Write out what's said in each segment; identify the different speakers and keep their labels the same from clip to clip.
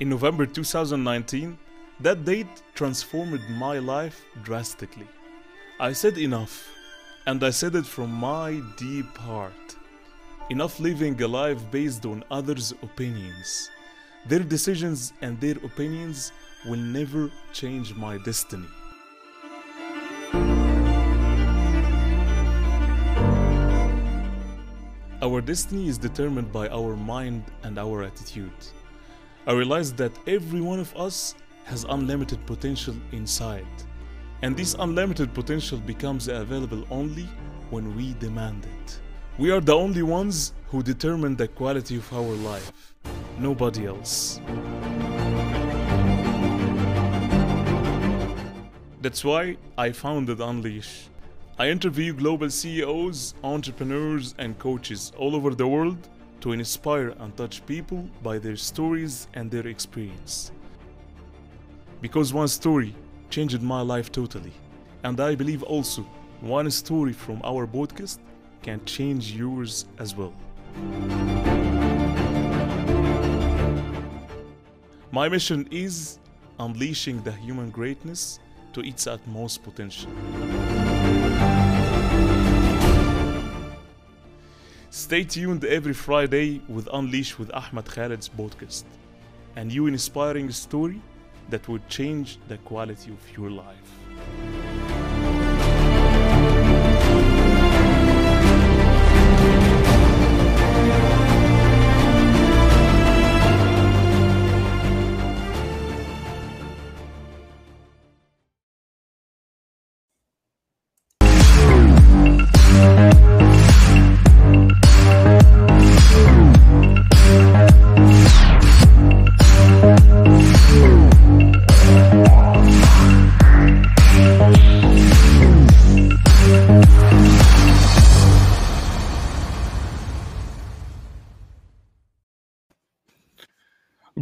Speaker 1: In November 2019, that date transformed my life drastically. I said enough, and I said it from my deep heart. Enough living a life based on others' opinions. Their decisions and their opinions will never change my destiny. Our destiny is determined by our mind and our attitude. I realized that every one of us has unlimited potential inside, and this unlimited potential becomes available only when we demand it. We are the only ones who determine the quality of our life, nobody else. That's why I founded Unleash. I interview global CEOs, entrepreneurs, and coaches all over the world to inspire and touch people by their stories and their experience. Because one story changed my life totally, and I believe also one story from our podcast can change yours as well. My mission is unleashing the human greatness to its utmost potential. Stay tuned every Friday with Unleash with Ahmed Khalid's podcast, a new inspiring story that would change the quality of your life.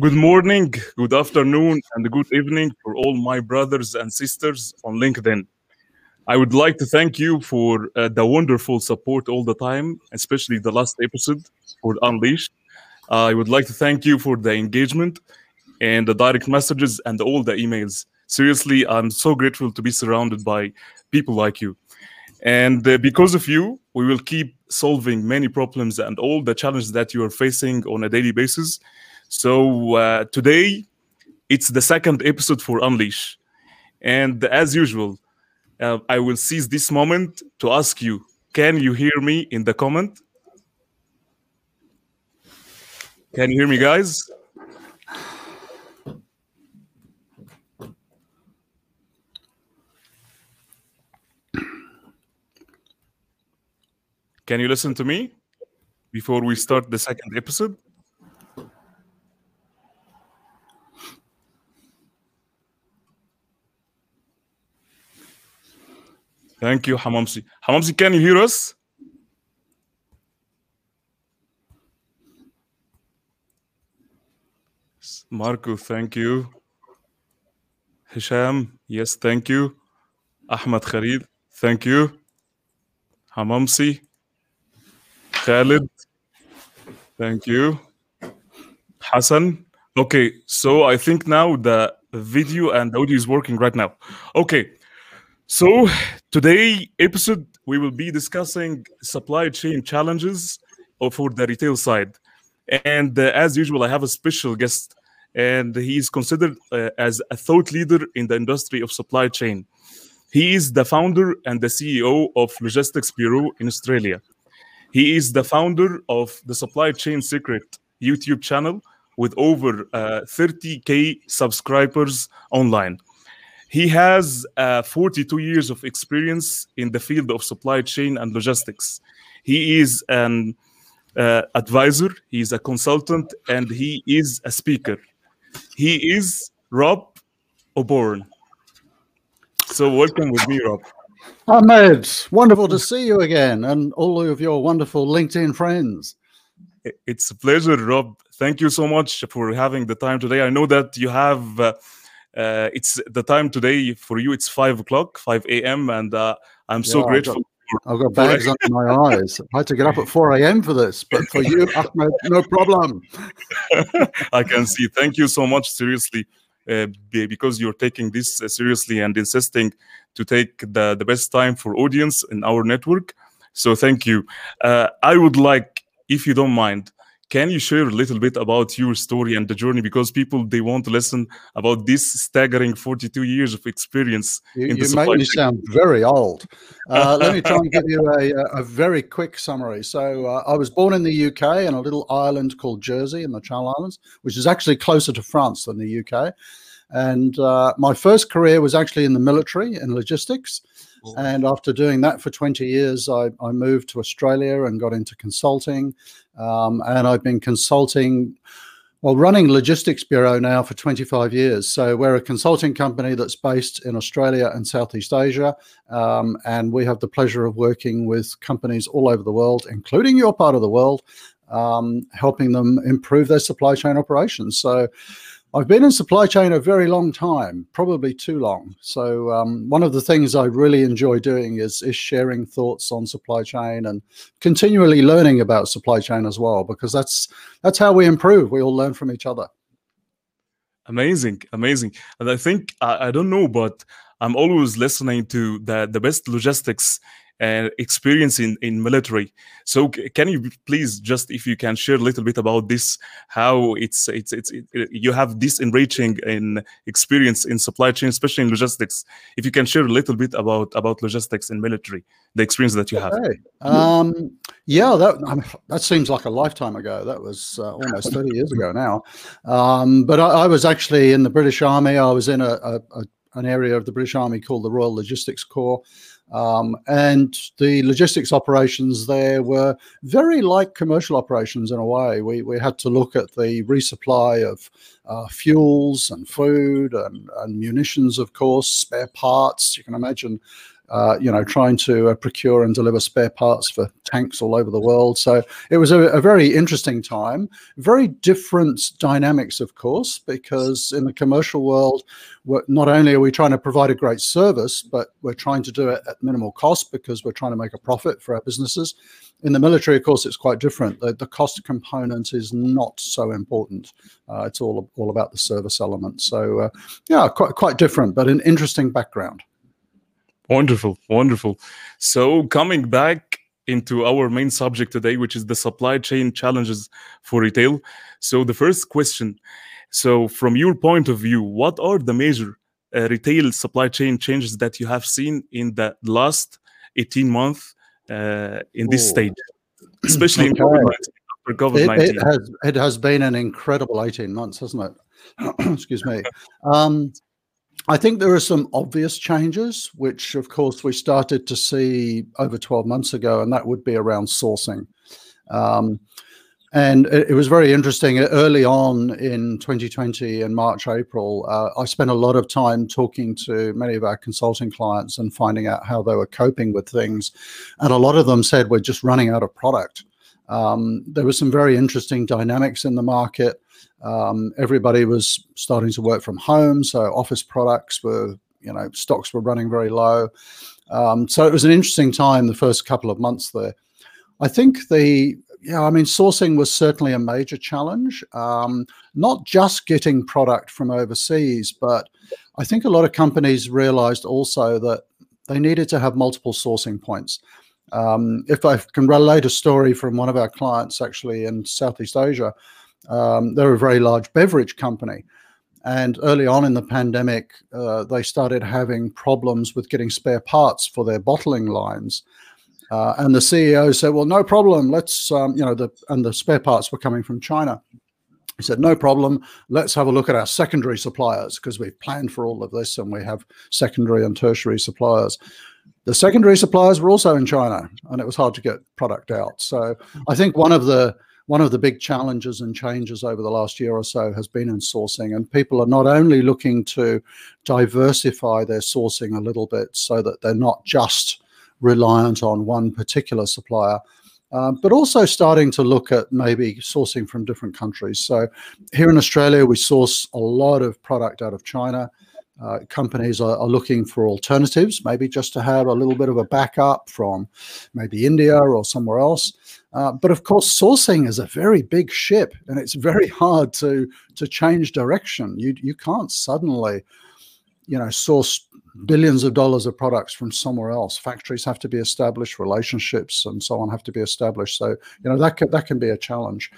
Speaker 1: Good morning, good afternoon, and good evening for all my brothers and sisters on LinkedIn. I would like to thank you for uh, the wonderful support all the time, especially the last episode for Unleashed. I would like to thank you for the engagement and the direct messages and all the emails. Seriously, I'm so grateful to be surrounded by people like you. And uh, because of you, we will keep solving many problems and all the challenges that you are facing on a daily basis. So uh, today, it's the second episode for Unleash. And as usual, uh, I will seize this moment to ask you can you hear me in the comment? Can you hear me, guys? Can you listen to me before we start the second episode? Thank you, Hamamsi. Hamamsi, can you hear us? Marco, thank you. Hisham, yes, thank you. Ahmed Khalid, thank you. Hamamsi, Khalid, thank you. Hassan, okay, so I think now the video and audio is working right now. Okay, so today episode we will be discussing supply chain challenges for the retail side, and uh, as usual, I have a special guest, and he is considered uh, as a thought leader in the industry of supply chain. He is the founder and the CEO of Logistics Bureau in Australia. He is the founder of the Supply Chain Secret YouTube channel with over uh, 30k subscribers online. He has uh, 42 years of experience in the field of supply chain and logistics. He is an uh, advisor, he is a consultant, and he is a speaker. He is Rob O'Byrne. So, welcome with me, Rob.
Speaker 2: Ahmed, wonderful to see you again and all of your wonderful LinkedIn friends.
Speaker 1: It's a pleasure, Rob. Thank you so much for having the time today. I know that you have. Uh, uh, it's the time today for you. It's five o'clock, five a.m., and uh, I'm so
Speaker 2: Yeah, I
Speaker 1: grateful
Speaker 2: got- I've got bags under my eyes. I had to get up at 4 a.m. for this, but for you, Ahmed, no problem.
Speaker 1: I can see. Thank you so much. Seriously, uh, because you're taking this uh, seriously and insisting to take the, the best time for audience in our network. So thank you. Uh, I would like, if you don't mind, can you share a little bit about your story and the journey? Because people they want to listen about this staggering 42 years of experience
Speaker 2: you, in the you make me sound very old. Uh, let me try and give you a, a very quick summary. So uh, i was born in the uk in a little island called jersey in the channel islands which is actually closer to france than the uk and uh, my first career was actually in the military in logistics and after doing that for 20 years, I, I moved to Australia and got into consulting. Um, and I've been consulting, well, running Logistics Bureau now for 25 years. So we're a consulting company that's based in Australia and Southeast Asia. Um, and we have the pleasure of working with companies all over the world, including your part of the world, um, helping them improve their supply chain operations. So I've been in supply chain a very long time, probably too long. So um, one of the things I really enjoy doing is is sharing thoughts on supply chain and continually learning about supply chain as well, because that's that's how we improve. We all learn from each other.
Speaker 1: Amazing, amazing. And I think I, I don't know, but I'm always listening to the the best logistics uh, experience in, in military. So can you please just if you can share a little bit about this, how it's it's it's it, you have this enriching in experience in supply chain, especially in logistics. If you can share a little bit about about logistics in military, the experience that you have.
Speaker 2: Okay. Um, yeah, that I mean, that seems like a lifetime ago. That was uh, almost thirty years ago now. Um, but I, I, was actually in the British Army. I was in a, a, a an area of the British Army called the Royal Logistics Corps. Um, and the logistics operations there were very like commercial operations in a way. We, we had to look at the resupply of uh, fuels and food and, and munitions, of course, spare parts. You can imagine uh, you know, trying to uh, procure and deliver spare parts for tanks all over the world. So it was a, a, very interesting time. Very different dynamics, of course, because in the commercial world, not only are we trying to provide a great service, but we're trying to do it at minimal cost because we're trying to make a profit for our businesses. In the military, of course, it's quite different. The, the cost component is not so important. Uh, it's all all about the service element. So, uh, yeah, quite quite different, but an interesting background.
Speaker 1: Wonderful, wonderful. So, coming back into our main subject today, which is the supply chain challenges for retail. So, the first question so, from your point of view, what are the major uh, retail supply chain changes that you have seen in the last 18 months uh, in this Ooh. stage, especially okay. in
Speaker 2: COVID-19? It, it, has, it has been an incredible 18 months, hasn't it? Excuse me. Um, I think there are some obvious changes, which of course we started to see over 12 months ago, and that would be around sourcing. Um, and it, it, was very interesting. Early on in 2020, in March, April, uh, I spent a lot of time talking to many of our consulting clients and finding out how they were coping with things. And a lot of them said, We're just running out of product. Um, there were some very interesting dynamics in the market. Um, everybody was starting to work from home, so office products were, you know, stocks were running very low. Um, so it was an interesting time the first couple of months there. I think the yeah, I mean, sourcing was certainly a major challenge. Um, not just getting product from overseas, but I think a lot of companies realized also that they needed to have multiple sourcing points. Um, if I can relate a story from one of our clients actually in Southeast Asia, um, they're a very large beverage company. And early on in the pandemic, uh, they started having problems with getting spare parts for their bottling lines. Uh, and the CEO said, "Well, no problem. Let's, um, you know, the and the spare parts were coming from China." He said, "No problem. Let's have a look at our secondary suppliers because we've planned for all of this and we have secondary and tertiary suppliers." The secondary suppliers were also in China, and it was hard to get product out. So I think one of the one of the big challenges and changes over the last year or so has been in sourcing. And people are not only looking to diversify their sourcing a little bit so that they're not just reliant on one particular supplier, um, but also starting to look at maybe sourcing from different countries. So here in Australia, we source a lot of product out of China. Uh, companies are, are, looking for alternatives, maybe just to have a little bit of a backup from maybe India or somewhere else. Uh, but of course, sourcing is a very big ship, and it's very hard to to change direction. You you can't suddenly, you know, source billions of dollars of products from somewhere else. Factories have to be established, relationships and so on have to be established. So you know that can, that can be a challenge.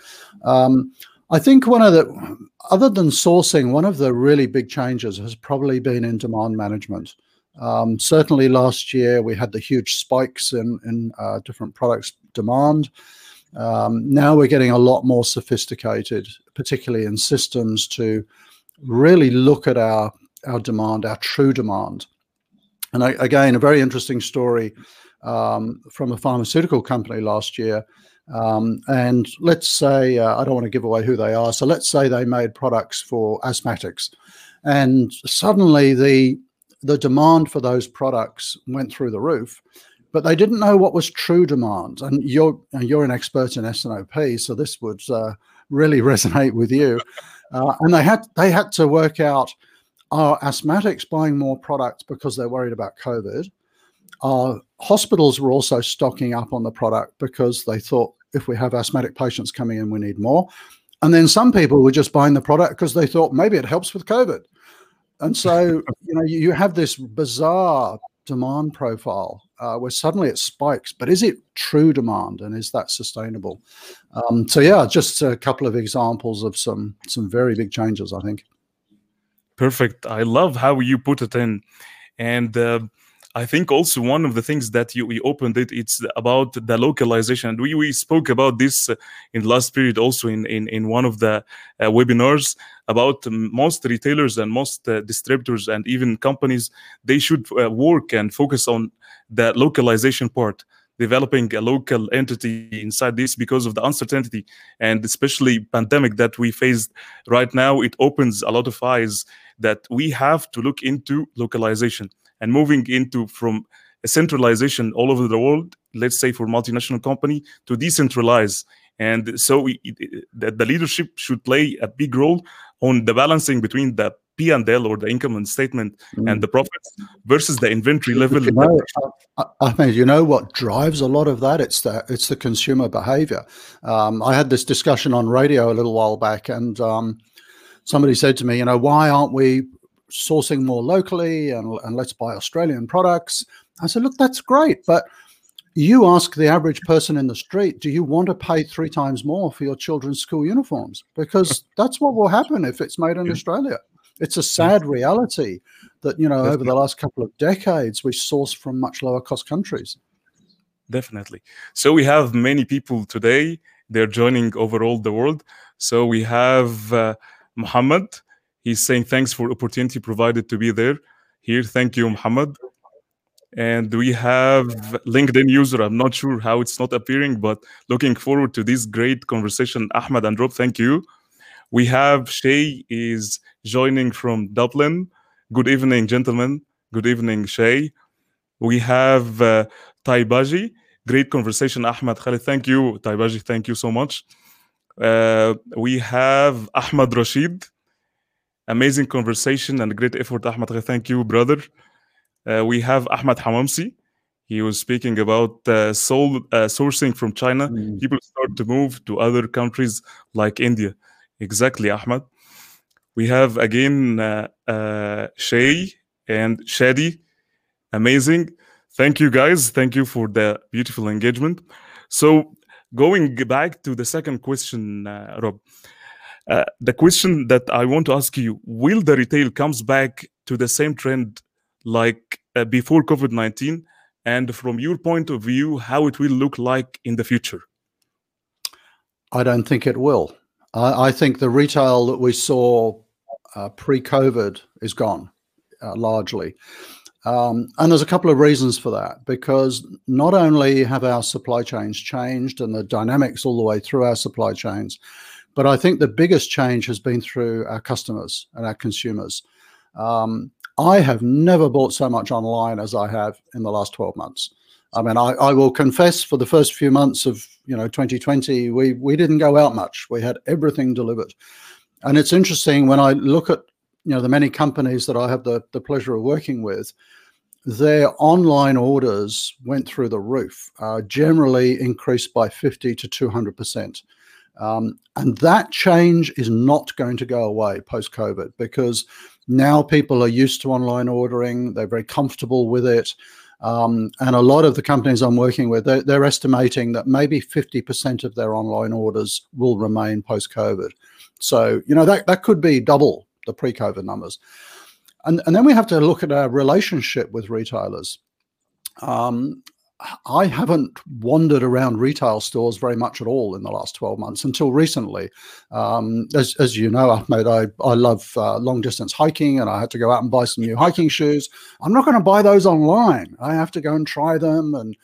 Speaker 2: Um, I think one of the, other than sourcing, one of the really big changes has probably been in demand management. Um, certainly last year we had the huge spikes in, in uh, different products demand. Um, now we're getting a lot more sophisticated, particularly in systems to really look at our, our demand, our true demand. And I, again, a very interesting story um, from a pharmaceutical company last year um, and let's say, uh, I don't want to give away who they are. So let's say they made products for asthmatics. And suddenly the, the demand for those products went through the roof, but they didn't know what was true demand. And you're, you're an expert in S&OP, so this would uh, really resonate with you. Uh, and they had, they had to work out, are asthmatics buying more products because they're worried about COVID? Are hospitals were also stocking up on the product because they thought if we have asthmatic patients coming in, we need more. And then some people were just buying the product because they thought maybe it helps with COVID. And so, you know, you have this bizarre demand profile uh, where suddenly it spikes. But is it true demand, and is that sustainable? Um, so, yeah, just a couple of examples of some some very big changes. I think.
Speaker 1: Perfect. I love how you put it in, and. Uh, I think also one of the things that you, we opened it, it's about the localization. We, we spoke about this uh, in the last period also in, in, in one of the uh, webinars about most retailers and most uh, distributors and even companies, they should uh, work and focus on the localization part developing a local entity inside this because of the uncertainty and especially pandemic that we faced right now it opens a lot of eyes that we have to look into localization and moving into from a centralization all over the world, let's say for multinational company, to decentralize. And so we, the, the leadership should play a big role on the balancing between the P&L or the income and statement mm. and the profits versus the inventory level.
Speaker 2: You know, I, I mean, you know what drives a lot of that? It's the it's the consumer behavior. Um, I had this discussion on radio a little while back, and um, somebody said to me, you know, why aren't we sourcing more locally and, and let's buy Australian products. I said, look, that's great. But you ask the average person in the street, do you want to pay three times more for your children's school uniforms? Because that's what will happen if it's made in yeah. Australia. It's a sad reality that, you know, Definitely. over the last couple of decades, we source from much lower cost countries.
Speaker 1: Definitely. So we have many people today. They're joining over all the world. So we have uh, Muhammad. He's saying thanks for opportunity provided to be there here. Thank you, Muhammad. And we have LinkedIn user. I'm not sure how it's not appearing, but looking forward to this great conversation. Ahmed and Rob, thank you. We have Shay is joining from Dublin. Good evening, gentlemen. Good evening, Shay. We have uh, Taibaji. Great conversation, Ahmed Khalid. Thank you, Taibaji. Thank you so much. Uh, we have Ahmed Rashid amazing conversation and great effort, Ahmed. Thank you, brother. Uh, we have Ahmed Hamamsi. He was speaking about uh, soul, uh, sourcing from China. Mm. People start to move to other countries like India. Exactly, Ahmed. We have again uh, uh, Shay and Shadi. Amazing. Thank you, guys. Thank you for the beautiful engagement. So, going back to the second question, uh, Rob. Uh, the question that I want to ask you: Will the retail comes back to the same trend like uh, before COVID nineteen? And from your point of view, how it will look like in the future?
Speaker 2: I don't think it will. I, I think the retail that we saw uh, pre-COVID is gone uh, largely. Um, and there's a couple of reasons for that because not only have our supply chains changed and the dynamics all the way through our supply chains, but I think the biggest change has been through our customers and our consumers. Um, I have never bought so much online as I have in the last 12 months. I mean, I, I, will confess for the first few months of you know 2020, we we didn't go out much. We had everything delivered, and it's interesting when I look at you know the many companies that I have the, the pleasure of working with, their online orders went through the roof, uh, generally increased by 50 to 200 percent. Um, and that change is not going to go away post COVID because now people are used to online ordering, they're very comfortable with it. Um, and a lot of the companies I'm working with, they're, they're estimating that maybe 50% of their online orders will remain post COVID. So, you know, that, that could be double the pre COVID numbers. And, and then we have to look at our relationship with retailers. Um, I haven't wandered around retail stores very much at all in the last 12 months until recently. Um, as, as, you know, Ahmed, I, I love uh, long distance hiking and I had to go out and buy some new hiking shoes. I'm not going to buy those online. I have to go and try them and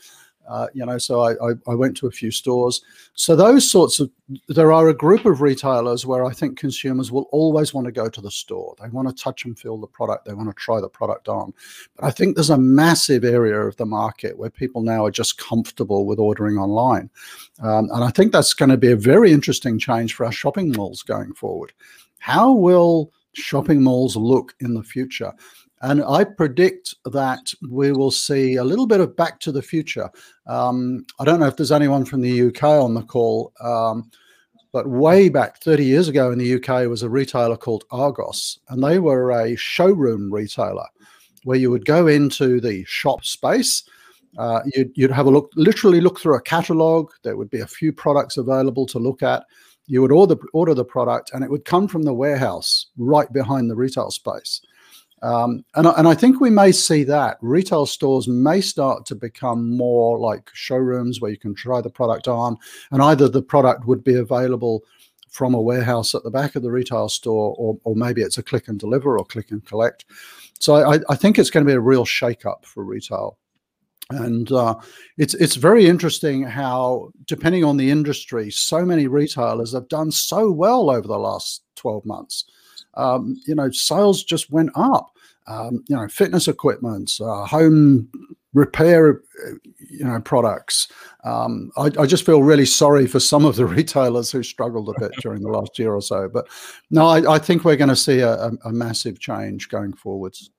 Speaker 2: uh, you know, so I, I, I, went to a few stores. So those sorts of, there are a group of retailers where I think consumers will always want to go to the store. They want to touch and feel the product. They want to try the product on. But I think there's a massive area of the market where people now are just comfortable with ordering online. Um, and I think that's going to be a very interesting change for our shopping malls going forward. How will shopping malls look in the future? And I predict that we will see a little bit of back to the future. Um, I don't know if there's anyone from the UK on the call, um, but way back 30 years ago in the UK was a retailer called Argos, and they were a showroom retailer where you would go into the shop space. Uh, you'd, you'd have a look, literally look through a catalog. There would be a few products available to look at. You would order order the product, and it would come from the warehouse right behind the retail space. Um, and, and I think we may see that retail stores may start to become more like showrooms where you can try the product on, and either the product would be available from a warehouse at the back of the retail store, or, or maybe it's a click and deliver or click and collect. So I, I think it's going to be a real shake-up for retail. And uh, it's it's very interesting how, depending on the industry, so many retailers have done so well over the last 12 months. Um, you know, sales just went up um, you know, fitness equipment, uh, home repair, you know, products. Um, I, I, just feel really sorry for some of the retailers who struggled a bit during the last year or so. But no, I, I think we're going to see a, a, a, massive change going forwards.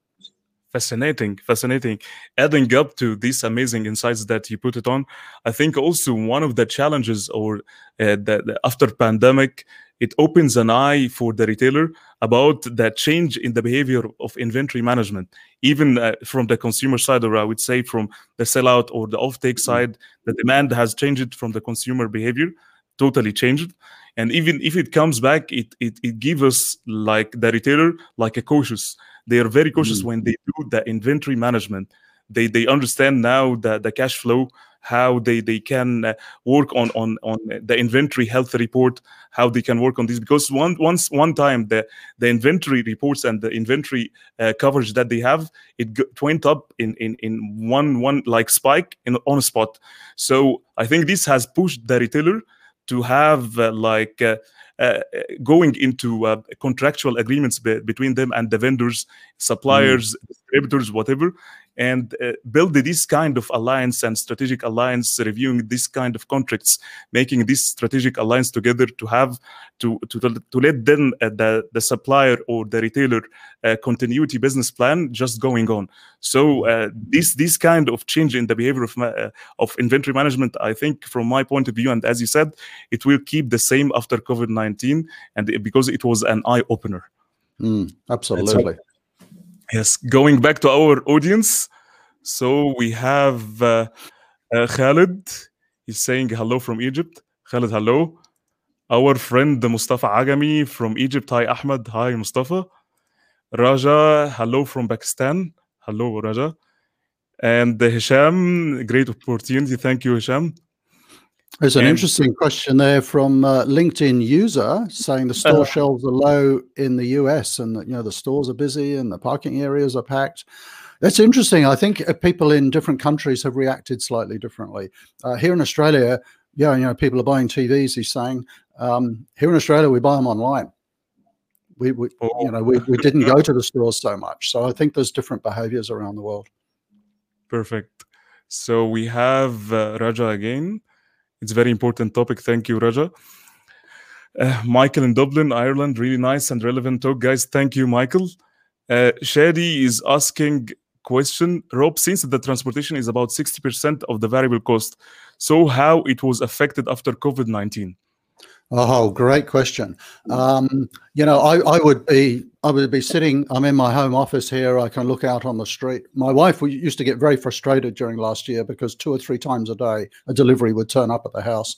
Speaker 1: Fascinating, fascinating. Adding up to these amazing insights that you put it on, I think also one of the challenges or uh, the, the after pandemic it opens an eye for the retailer about the change in the behavior of inventory management, even uh, from the consumer side, or I would say from the sellout or the offtake side. The demand has changed from the consumer behavior, totally changed. And even if it comes back, it it, it gives us like the retailer like a cautious. They are very cautious mm. when they do the inventory management. They they understand now that the cash flow how they they can uh, work on on on the inventory health report how they can work on this. Because one once one time the the inventory reports and the inventory uh, coverage that they have it, it went up in in in one one like spike in on a spot. So i think this has pushed the retailer to have uh, like uh, uh, going into uh, contractual agreements be between them and the vendors, suppliers, mm. distributors, whatever, and uh, build this kind of alliance and strategic alliance, reviewing this kind of contracts, making this strategic alliance together to have to to, to let them uh, the the supplier or the retailer uh, continuity business plan just going on. So uh, this this kind of change in the behavior of uh, of inventory management, I think, from my point of view, and as you said, it will keep the same after COVID nineteen, and because it was an eye opener.
Speaker 2: Mm, absolutely.
Speaker 1: Yes, going back to our audience. So we have uh, uh, Khalid. He's saying hello from Egypt. Khalid, hello. Our friend Mustafa Agami from Egypt. Hi, Ahmed. Hi, Mustafa. Raja, hello from Pakistan. Hello, Raja. And uh, Hisham, great opportunity. Thank you, Hisham.
Speaker 2: There's an and, interesting question there from uh, LinkedIn user saying the store uh, shelves are low in the US and that, you know the stores are busy and the parking areas are packed. That's interesting. I think uh, people in different countries have reacted slightly differently. Uh, here in Australia, yeah, you know, people are buying TVs. He's saying um, here in Australia we buy them online. We, we you know, we, we didn't go to the stores so much. So I think there's different behaviors around the world.
Speaker 1: Perfect. So we have uh, Raja again. It's very important topic. Thank you, Raja. Uh, Michael in Dublin, Ireland, really nice and relevant talk, guys. Thank you, Michael. Uh, Shadi is asking question, Rob, since the transportation is about 60% of the variable cost, so how it was affected after COVID-19?
Speaker 2: Oh, great question. Um, you know, I, I would be I would be sitting. I'm in my home office here. I can look out on the street. My wife used to get very frustrated during last year because two or three times a day a delivery would turn up at the house,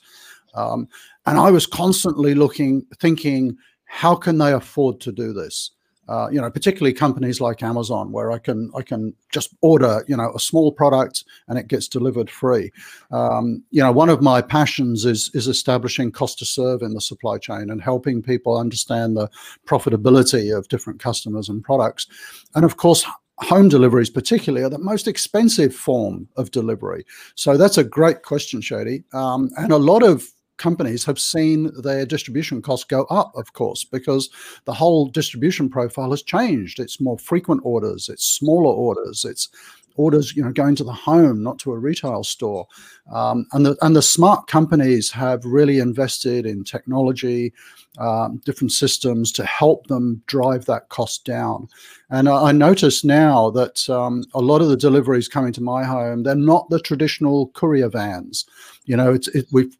Speaker 2: um, and I was constantly looking, thinking, how can they afford to do this? Uh, you know, particularly companies like Amazon, where I can I can just order you know a small product and it gets delivered free. Um, you know, one of my passions is is establishing cost to serve in the supply chain and helping people understand the profitability of different customers and products, and of course. Home deliveries, particularly, are the most expensive form of delivery. So that's a great question, Shadi. Um, and a lot of companies have seen their distribution costs go up, of course, because the whole distribution profile has changed. It's more frequent orders, it's smaller orders, it's orders you know going to the home not to a retail store. Um, and the and the smart companies have really invested in technology um, different systems to help them drive that cost down. And i, I notice now that um, a lot of the deliveries coming to my home they're not the traditional courier vans. You know it's it, we've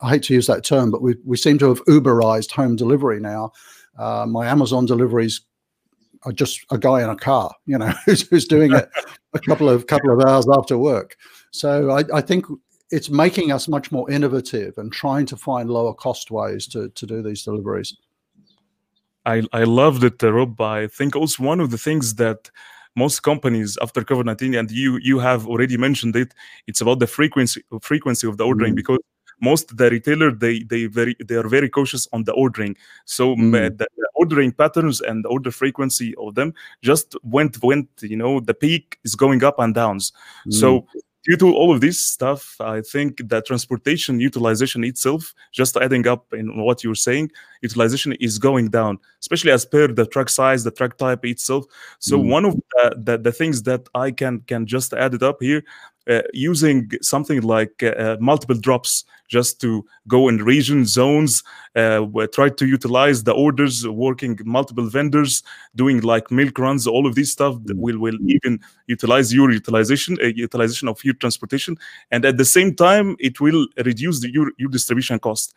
Speaker 2: I hate to use that term, but we we seem to have Uberized home delivery now. Uh, my Amazon deliveries are just a guy in a car, you know, who's, who's doing it a couple of couple of hours after work. So I, I think it's making us much more innovative and trying to find lower cost ways to to do these deliveries.
Speaker 1: I I loved it, uh, Rob. I think also one of the things that most companies after COVID nineteen, and you you have already mentioned it, it's about the frequency frequency of the ordering mm. because most the retailer they they very they are very cautious on the ordering so mm. the, the, ordering patterns and the order frequency of them just went went you know the peak is going up and downs mm. so due to all of this stuff i think the transportation utilization itself just adding up in what you're saying utilization is going down especially as per the truck size the truck type itself so mm. one of the, the, the things that i can can just add it up here using something like uh, uh, multiple drops just to go in region zones, uh, try to utilize the orders, working multiple vendors, doing like milk runs, all of this stuff will, will even utilize your utilization, uh, utilization of your transportation. And at the same time, it will reduce the, your, your distribution cost.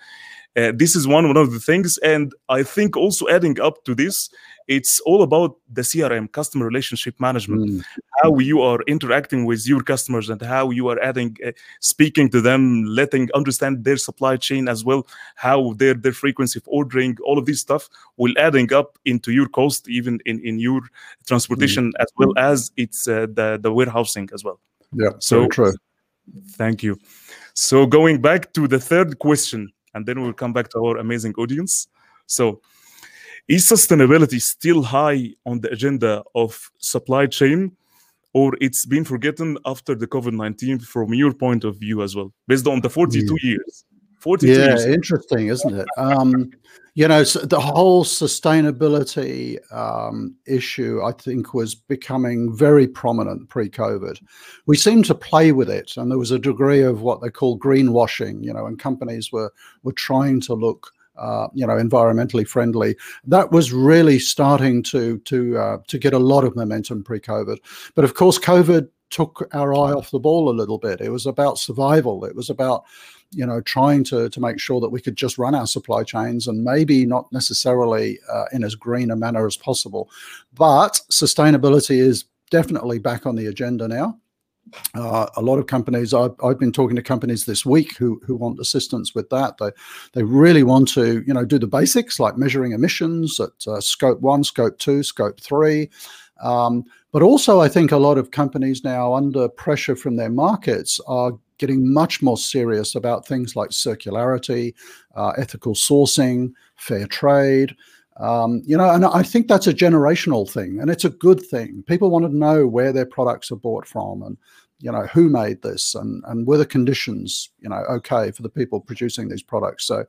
Speaker 1: Uh, this is one, one of the things. And I think also adding up to this it's all about the crm customer relationship management mm. how you are interacting with your customers and how you are adding uh, speaking to them letting understand their supply chain as well how their their frequency of ordering all of this stuff will adding up into your cost even in in your transportation mm. as well as it's uh, the the warehousing as well
Speaker 2: yeah so true
Speaker 1: thank you so going back to the third question and then we'll come back to our amazing audience so is sustainability still high on the agenda of supply chain or it's been forgotten after the covid-19 from your point of view as well based on the 42 yeah. years 42
Speaker 2: yeah interesting isn't it um, you know so the whole sustainability um, issue i think was becoming very prominent pre-covid we seemed to play with it and there was a degree of what they call greenwashing you know and companies were were trying to look uh, you know, environmentally friendly. That was really starting to to uh, to get a lot of momentum pre-COVID. But of course, COVID took our eye off the ball a little bit. It was about survival. It was about you know trying to to make sure that we could just run our supply chains and maybe not necessarily uh, in as green a manner as possible. But sustainability is definitely back on the agenda now. Uh, a lot of companies, I've, I've, been talking to companies this week who, who want assistance with that. They, they really want to, you know, do the basics like measuring emissions at uh, scope one, scope two, scope three. Um, but also, I think a lot of companies now, under pressure from their markets, are getting much more serious about things like circularity, uh, ethical sourcing, fair trade. Um, you know, and I think that's a generational thing, and it's a good thing. People want to know where their products are bought from, and you know who made this, and and were the conditions, you know, okay for the people producing these products. So,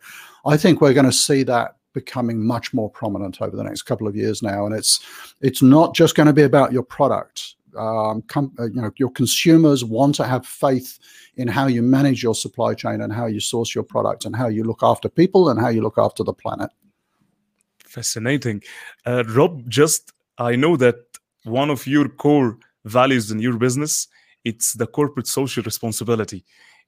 Speaker 2: I think we're going to see that becoming much more prominent over the next couple of years now, and it's it's not just going to be about your product, um, com- uh, you know your consumers want to have faith in how you manage your supply chain and how you source your product and how you look after people and how you look after the planet.
Speaker 1: Fascinating, uh, Rob. Just I know that one of your core values in your business it's the corporate social responsibility,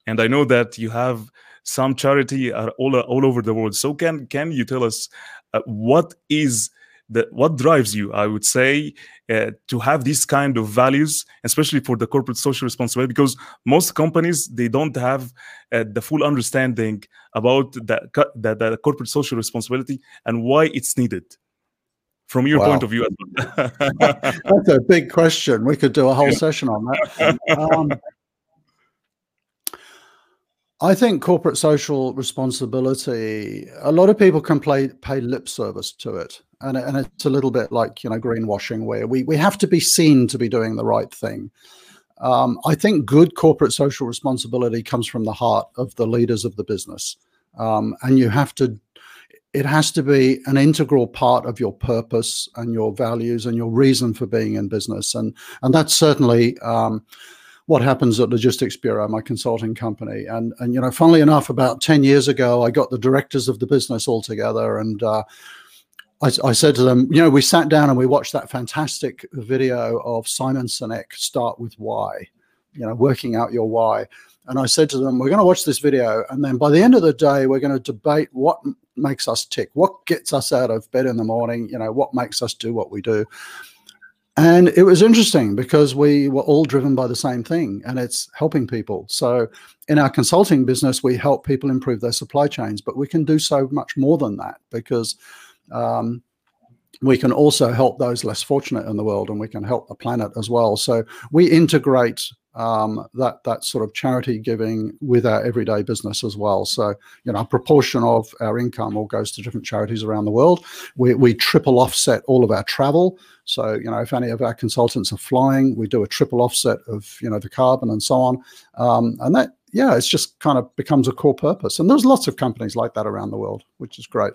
Speaker 1: and I know that you have some charity all all over the world. So can can you tell us uh, what is the what drives you i would say uh, to have these kind of values especially for the corporate social responsibility because most companies they don't have uh, the full understanding about the, the, the, corporate social responsibility and why it's needed. From your wow. point of view
Speaker 2: that's a big question. We could do a whole session on that. Um, I think corporate social responsibility, a lot of people can play, pay lip service to it. And, and it's a little bit like, you know, greenwashing where we, we have to be seen to be doing the right thing. Um, I think good corporate social responsibility comes from the heart of the leaders of the business. Um, and you have to, it has to be an integral part of your purpose and your values and your reason for being in business. And, and that's certainly, um, what happens at Logistics Bureau, my consulting company. And and you know, funnily enough, about ten years ago, I got the directors of the business all together, and uh, I, I, said to them, you know, we sat down and we watched that fantastic video of Simon Sinek, Start with Why, you know, working out your why. And I said to them, we're going to watch this video, and then by the end of the day, we're going to debate what makes us tick, what gets us out of bed in the morning, you know, what makes us do what we do. And it was interesting because we were all driven by the same thing, and it's helping people. So, in our consulting business, we help people improve their supply chains, but we can do so much more than that because um, we can also help those less fortunate in the world, and we can help the planet as well. So, we integrate um, that that sort of charity giving with our everyday business as well. So you know, a proportion of our income all goes to different charities around the world. We, we triple offset all of our travel. So you know, if any of our consultants are flying, we do a triple offset of you know the carbon and so on. Um, and that yeah, it's just kind of becomes a core purpose. And there's lots of companies like that around the world, which is great.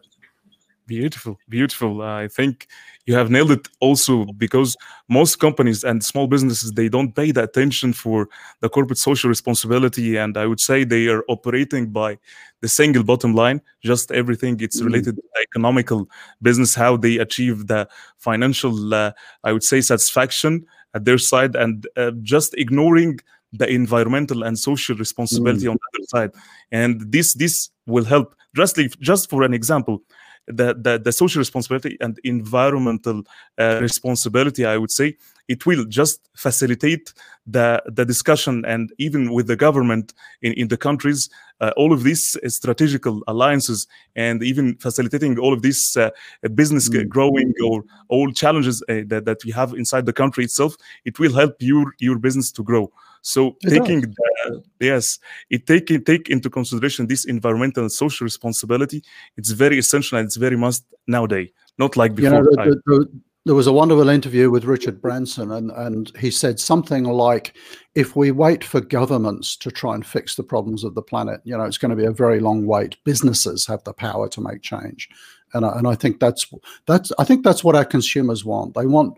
Speaker 1: Beautiful, beautiful. I think you have nailed it also because most companies and small businesses they don't pay the attention for the corporate social responsibility and I would say they are operating by the single bottom line, just everything it's mm. related mm. to economical business how they achieve the financial uh, I would say satisfaction at their side and uh, just ignoring the environmental and social responsibility mm. on the other side and this this will help just just for an example the, the, the social responsibility and environmental uh, responsibility, I would say, it will just facilitate the, the discussion and even with the government in, in the countries, uh, all of these strategical alliances and even facilitating all of this uh, business mm. growing or all challenges uh, that, that we have inside the country itself, it will help your, your business to grow. So it taking the, yes, it take take into consideration this environmental and social responsibility. It's very essential and it's very must nowadays. Not like before. You know, the,
Speaker 2: the, there was a wonderful interview with Richard Branson, and, and he said something like, if we wait for governments to try and fix the problems of the planet, you know, it's going to be a very long wait. Businesses have the power to make change. And I, and I think that's that's I think that's what our consumers want. They want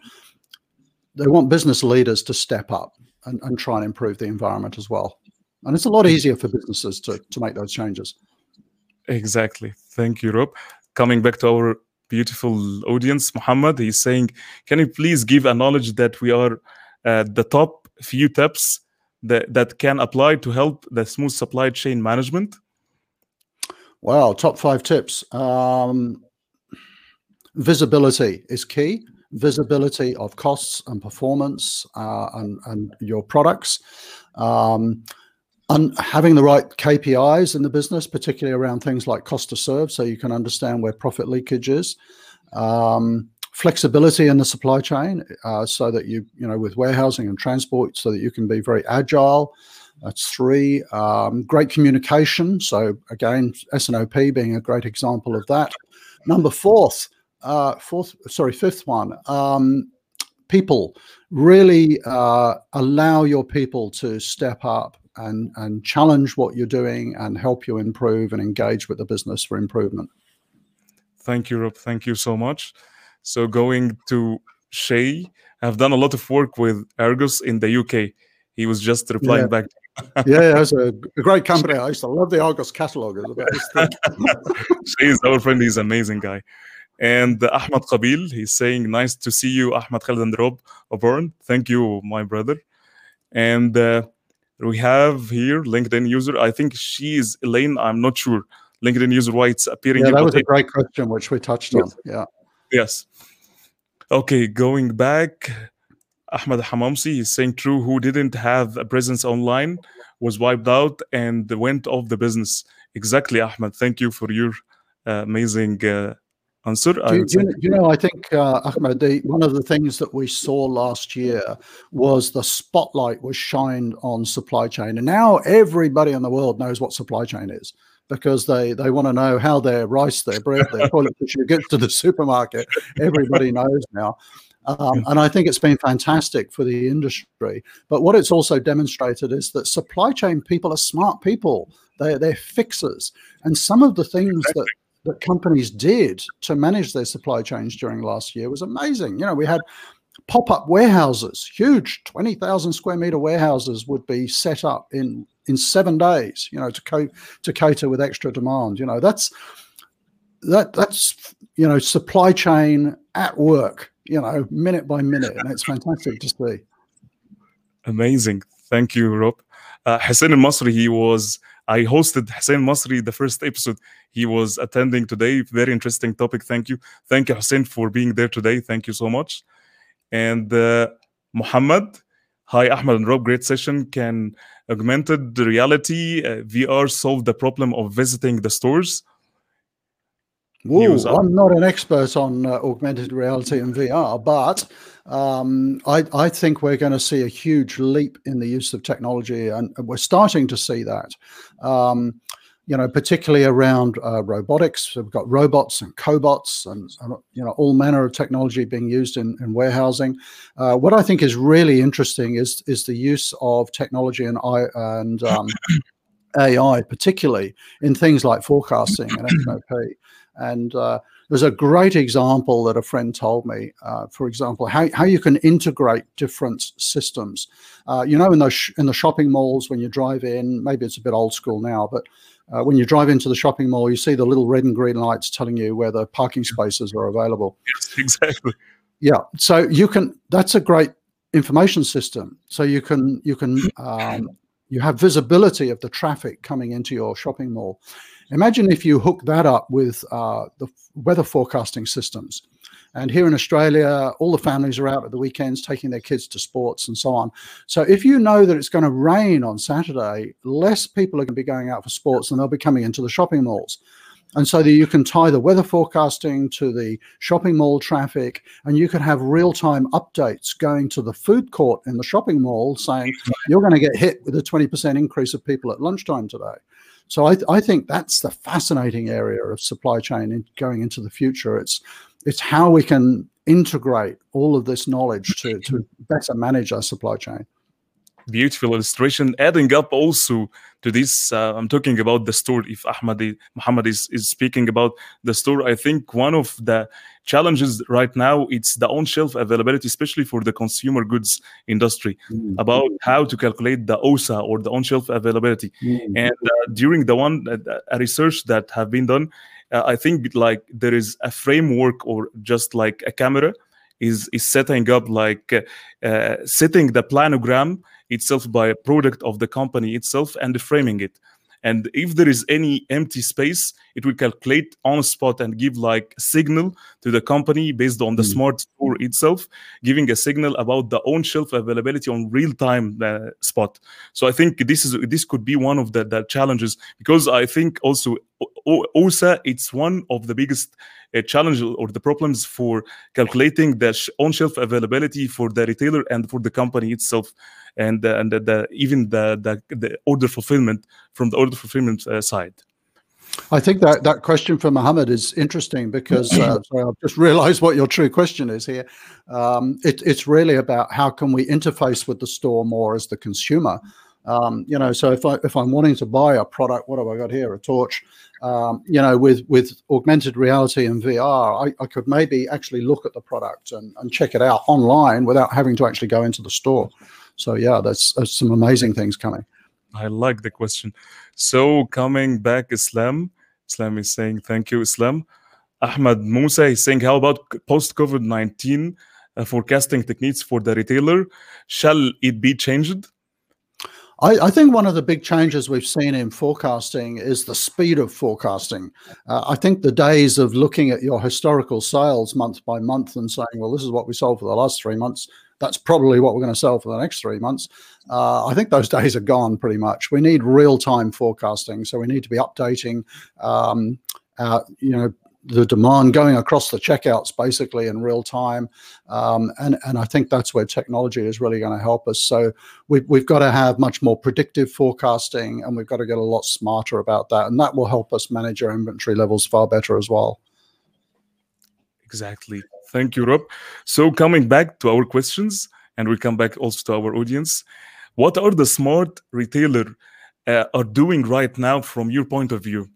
Speaker 2: they want business leaders to step up and, and try and improve the environment as well. And it's a lot easier for businesses to, to make those changes.
Speaker 1: Exactly. Thank you, Rob. Coming back to our beautiful audience, Muhammad, he's saying, can you please give a knowledge that we are uh, the top few tips that, that can apply to help the smooth supply chain management?
Speaker 2: Wow, top five tips. Um, visibility is key visibility of costs and performance uh, and, and your products. Um, and having the right KPIs in the business, particularly around things like cost to serve, so you can understand where profit leakage is. Um, flexibility in the supply chain, uh, so that you, you know, with warehousing and transport, so that you can be very agile. That's three. Um, great communication. So again, S&OP being a great example of that. Number fourth, uh, fourth, sorry, fifth one. Um, people really uh, allow your people to step up and and challenge what you're doing and help you improve and engage with the business for improvement.
Speaker 1: Thank you, Rob. Thank you so much. So going to Shay. I've done a lot of work with Argos in the UK. He was just replying
Speaker 2: Yeah.
Speaker 1: back.
Speaker 2: yeah, it's a, great company. I used to love the Argos catalog. It's about this.
Speaker 1: Shay is our friend. He's an amazing guy. And Ahmad Qabil, he's saying, nice to see you, Ahmad Khalid and Rob O'Byrne. Thank you, my brother. And uh, we have here LinkedIn user. I think she is Elaine. I'm not sure. LinkedIn user, why it's appearing
Speaker 2: yeah, that was a great question, which we touched on. Yeah.
Speaker 1: Yes. Okay, going back, Ahmad Hamamsi is saying true. Who didn't have a presence online was wiped out and went off the business. Exactly, Ahmad. Thank you for your uh, amazing uh, answer.
Speaker 2: Do you,
Speaker 1: would
Speaker 2: you
Speaker 1: say.
Speaker 2: know- you know, I think, uh, Ahmed, the, one of the things that we saw last year was the spotlight was shined on supply chain. And now everybody in the world knows what supply chain is because they, they want to know how their rice, their bread, their toilet tissue gets to the supermarket. Everybody knows now. Um, and I think it's been fantastic for the industry. But what it's also demonstrated is that supply chain people are smart people. They're, they're fixers. And some of the things that that companies did to manage their supply chains during last year was amazing. You know, we had pop-up warehouses, huge 20,000 square meter warehouses would be set up in in 7 days, you know, to co- to cater with extra demand. You know, that's that that's you know, supply chain at work, you know, minute by minute and it's fantastic to see.
Speaker 1: Amazing. Thank you, Rob. Uh, Hussein al-Masri, he was, I hosted Hussein Masri the first episode. He was attending today. Very interesting topic. Thank you. Thank you, Hussein, for being there today. Thank you so much. And uh, Muhammad, hi, Ahmed and Rob. Great session. Can augmented reality uh, VR solve the problem of visiting the stores?
Speaker 2: Whoa,
Speaker 1: Use up.
Speaker 2: I'm not an expert on uh, augmented reality and VR, but um, I, I think we're going to see a huge leap in the use of technology, and we're starting to see that. Um, you know, particularly around uh, robotics. We've got robots and cobots, and, and you know all manner of technology being used in, in warehousing. Uh, what I think is really interesting is is the use of technology and I and um, AI, particularly in things like forecasting and S&OP. And uh, there's a great example that a friend told me, uh, for example, how, how you can integrate different systems. Uh, you know, in the, in the shopping malls, when you drive in, maybe it's a bit old school now, but uh, when you drive into the shopping mall, you see the little red and green lights telling you where the parking spaces are available.
Speaker 1: Yes, exactly.
Speaker 2: Yeah. So you can. That's a great information system. So you can you can um, you have visibility of the traffic coming into your shopping mall. Imagine if you hook that up with uh, the weather forecasting systems. And here in Australia, all the families are out at the weekends taking their kids to sports and so on. So if you know that it's going to rain on Saturday, less people are going to be going out for sports and they'll be coming into the shopping malls. And so that you can tie the weather forecasting to the shopping mall traffic, and you can have real time updates going to the food court in the shopping mall saying you're going to get hit with a 20% increase of people at lunchtime today. So I, I think that's the fascinating area of supply chain in, going into the future. It's it's how we can integrate all of this knowledge to, to better manage our supply chain.
Speaker 1: beautiful illustration adding up also to this uh, i'm talking about the store if ahmad muhammad is, is speaking about the store i think one of the challenges right now it's the on shelf availability especially for the consumer goods industry about how to calculate the osa or the on shelf availability and uh, during the one uh, a research that have been done uh, i think like there is a framework or just like a camera is is setting up like uh, uh, setting the planogram itself by a product of the company itself and framing it and if there is any empty space it will calculate on spot and give like signal to the company based on the
Speaker 2: Mm.
Speaker 1: smart store itself giving a signal about the on shelf availability on real time uh, spot so i think this is this could be one of the, the challenges because i think also osa it's one of the biggest uh, challenge or the problems for calculating the on-shelf availability for the retailer and for the company itself and uh, and the, the even the, the the order fulfillment from the order fulfillment uh, side
Speaker 2: I think that that question from Mohammed is interesting because uh, sorry, I've just realised what your true question is here. Um, it, it's really about how can we interface with the store more as the consumer. Um, you know, so if I if I'm wanting to buy a product, what have I got here? A torch. Um, you know, with with augmented reality and VR, I, I, could maybe actually look at the product and, and check it out online without having to actually go into the store. So yeah, that's, that's some amazing things coming.
Speaker 1: I like the question. So coming back, Islam. Islam is saying thank you, Islam. Ahmad Musa is saying, how about post COVID 19 uh, forecasting techniques for the retailer? Shall it be changed?
Speaker 2: I, I, think one of the big changes we've seen in forecasting is the speed of forecasting. Uh, I think the days of looking at your historical sales month by month and saying, well, this is what we sold for the last three months, that's probably what we're going to sell for the next three months. Uh, I think those days are gone pretty much. We need real time forecasting. So we need to be updating, um, our, you know, the demand going across the checkouts basically in real time. Um, and, and I think that's where technology is really going to help us. So we, we've got to have much more predictive forecasting and we've got to get a lot smarter about that. And that will help us manage our inventory levels far better as well.
Speaker 1: Exactly. Thank you, Rob. So coming back to our questions, and we come back also to our audience. What are the smart retailer uh, are doing right now from your point of view?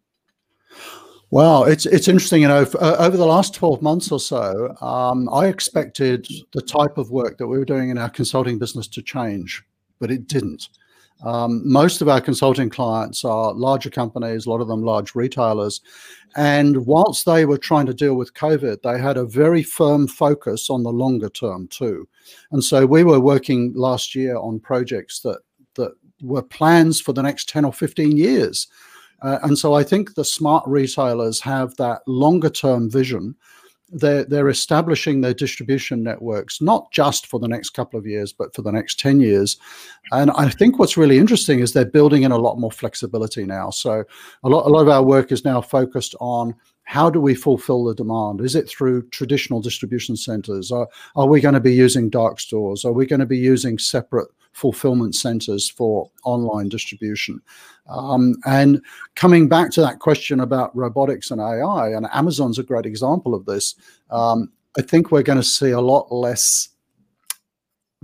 Speaker 2: Well, it's it's interesting. You know, over the last twelve months or so, um, I expected the type of work that we were doing in our consulting business to change, but it didn't. Um, most of our consulting clients are larger companies, a lot of them large retailers. And whilst they were trying to deal with COVID, they had a very firm focus on the longer term too. And so we were working last year on projects that that were plans for the next 10 or 15 years. Uh, and so I think the smart retailers have that longer term vision. They're, they're establishing their distribution networks, not just for the next couple of years, but for the next 10 years. And I think what's really interesting is they're building in a lot more flexibility now. So a lot, a lot of our work is now focused on how do we fulfill the demand? Is it through traditional distribution centers? Are, are we going to be using dark stores? Are we going to be using separate fulfillment centers for online distribution? Um, and coming back to that question about robotics and AI, and Amazon's a great example of this, um, I think we're going to see a lot less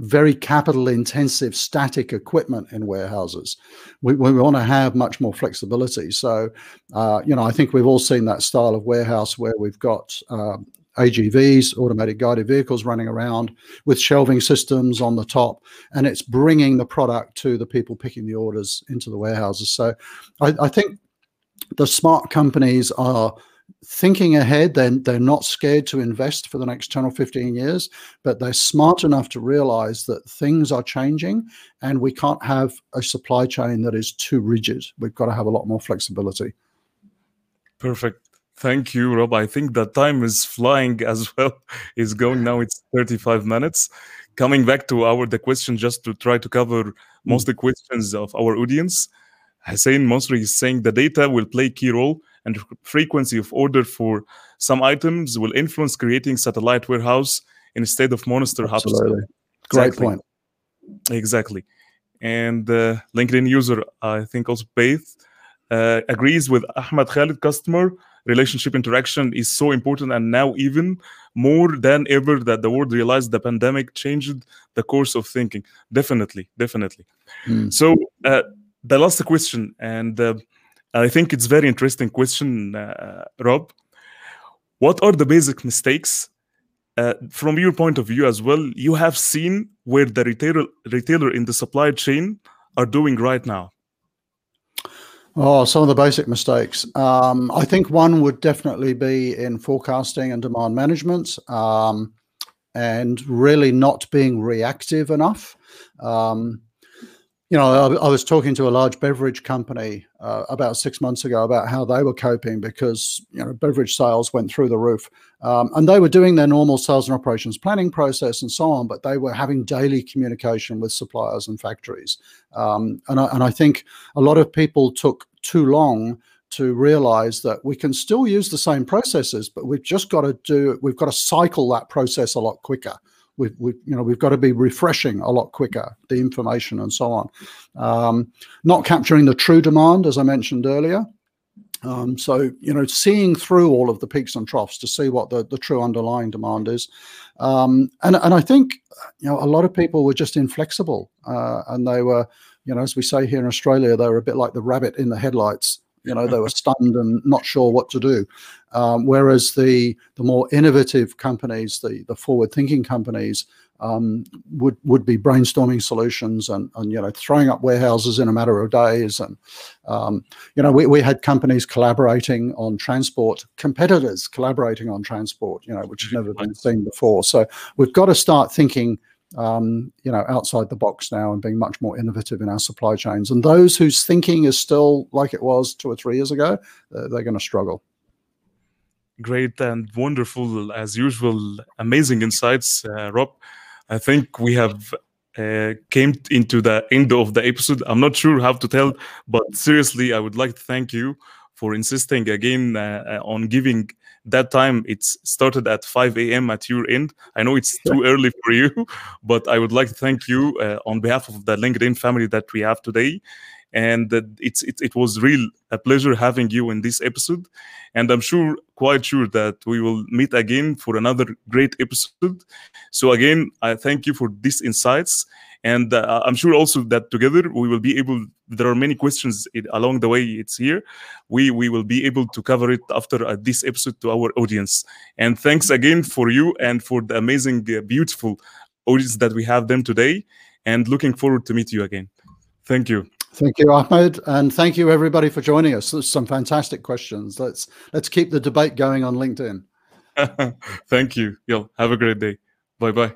Speaker 2: very capital intensive static equipment in warehouses. We, we want to have much more flexibility. So, uh, you know, I think we've all seen that style of warehouse where we've got uh, AGVs, automated guided vehicles running around with shelving systems on the top, and it's bringing the product to the people picking the orders into the warehouses. So I, I think the smart companies are thinking ahead. They're, they're not scared to invest for the next 10 or 15 years, but they're smart enough to realize that things are changing and we can't have a supply chain that is too rigid. We've got to have a lot more flexibility.
Speaker 1: Perfect. Thank you, Rob. I think that time is flying as well. It's going now. It's 35 minutes. Coming back to our the question, just to try to cover most of the questions of our audience. Hussein Masri is saying the data will play key role and frequency of order for some items will influence creating satellite warehouse instead of monster hubs.
Speaker 2: Absolutely. Great exactly. point.
Speaker 1: Exactly. And uh, LinkedIn user, I think also Faith, uh, agrees with Ahmad Khalid customer relationship interaction is so important and now even more than ever that the world realized the pandemic changed the course of thinking definitely definitely mm. so uh, the last question and uh, i think it's very interesting question uh, rob what are the basic mistakes uh, from your point of view as well you have seen where the retailer retailer in the supply chain are doing right now
Speaker 2: Oh, some of the basic mistakes. Um, I think one would definitely be in forecasting and demand management um, and really not being reactive enough. Um, you know, I, I, was talking to a large beverage company uh, about six months ago about how they were coping because, you know, beverage sales went through the roof. Um, and they were doing their normal sales and operations planning process and so on, but they were having daily communication with suppliers and factories. Um, and, I, and I think a lot of people took too long to realize that we can still use the same processes, but we've just got to do, we've got to cycle that process a lot quicker we, we, you know, we've got to be refreshing a lot quicker the information and so on. Um, not capturing the true demand, as I mentioned earlier. Um, so you know, seeing through all of the peaks and troughs to see what the, the true underlying demand is, um, and and I think you know a lot of people were just inflexible, uh, and they were you know as we say here in Australia they were a bit like the rabbit in the headlights. You know, they were stunned and not sure what to do. Um, whereas the the more innovative companies, the the forward thinking companies, um, would would be brainstorming solutions and, and you know throwing up warehouses in a matter of days. And um, you know we, we had companies collaborating on transport competitors collaborating on transport you know which has never been seen before. So we've got to start thinking um, you know outside the box now and being much more innovative in our supply chains. And those whose thinking is still like it was two or three years ago uh, they're going to struggle.
Speaker 1: Great and wonderful as usual amazing insights uh, rob. I think we have uh, came into the end of the episode. I'm not sure how to tell, but seriously, I would like to thank you for insisting again uh, on giving that time. It's started at 5 a.m. at your end. I know it's too early for you, but I would like to thank you uh, on behalf of the LinkedIn family that we have today and it's it, it was real a pleasure having you in this episode and i'm sure quite sure that we will meet again for another great episode. So again i thank you for these insights. And uh, i'm sure also that together we will be able there are many questions along the way it's here. We we will be able to cover it after uh, this episode to our audience. And thanks again for you and for the amazing uh, beautiful audience that we have them today. And looking forward to meet you again. Thank you
Speaker 2: Thank you, Ahmed, and thank you everybody for joining us. There's some fantastic questions. Let's let's keep the debate going on LinkedIn.
Speaker 1: thank you. Yo, have a great day. Bye bye.